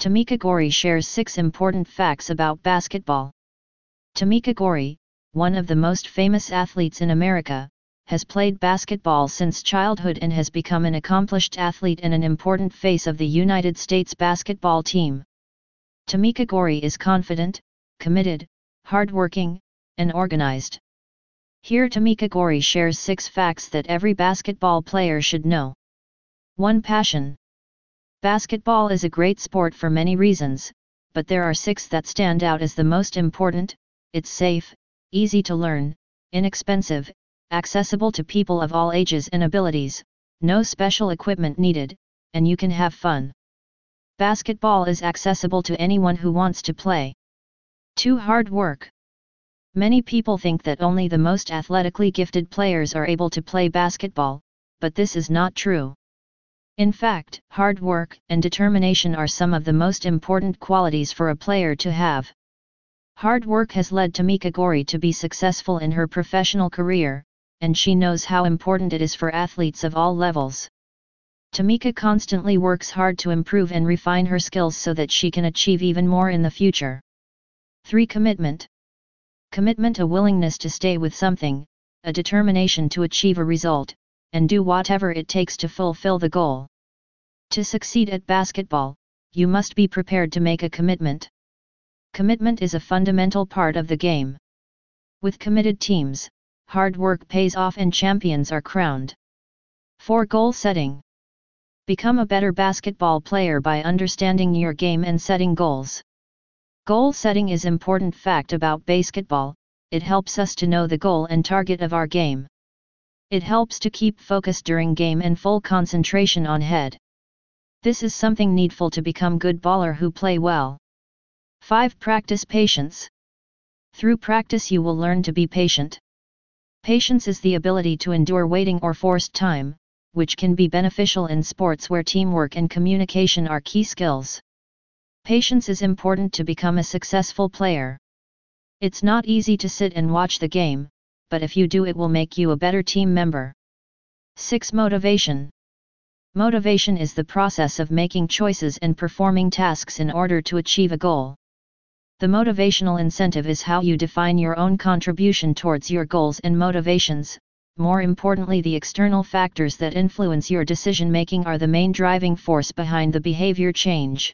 Tamica Goree shares six important facts about basketball. Tamica Goree, one of the most famous athletes in America, has played basketball since childhood and has become an accomplished athlete and an important face of the United States basketball team. Tamica Goree is confident, committed, hardworking, and organized. Here Tamica Goree shares six facts that every basketball player should know. 1. Passion. Basketball is a great sport for many reasons, but there are six that stand out as the most important it's safe, easy to learn, inexpensive, accessible to people of all ages and abilities, no special equipment needed, and you can have fun. Basketball is accessible to anyone who wants to play. 2. Hard work. Many people think that only the most athletically gifted players are able to play basketball, but this is not true. In fact, hard work and determination are some of the most important qualities for a player to have. Hard work has led Tamica Goree to be successful in her professional career, and she knows how important it is for athletes of all levels. Tamica constantly works hard to improve and refine her skills so that she can achieve even more in the future. 3. Commitment Commitment a willingness to stay with something, a determination to achieve a result, and do whatever it takes to fulfill the goal. To succeed at basketball, you must be prepared to make a commitment. Commitment is a fundamental part of the game. With committed teams, hard work pays off and champions are crowned. 4. Goal setting. Become a better basketball player by understanding your game and setting goals. Goal setting is important fact about basketball, it helps us to know the goal and target of our game. It helps to keep focus during game and full concentration on head. This is something needful to become good baller who play well. 5. Practice patience. Through practice you will learn to be patient. Patience is the ability to endure waiting or forced time, which can be beneficial in sports where teamwork and communication are key skills. Patience is important to become a successful player. It's not easy to sit and watch the game, but if you do it will make you a better team member. 6. Motivation Motivation is the process of making choices and performing tasks in order to achieve a goal. The motivational incentive is how you define your own contribution towards your goals and motivations. More importantly, the external factors that influence your decision making are the main driving force behind the behavior change.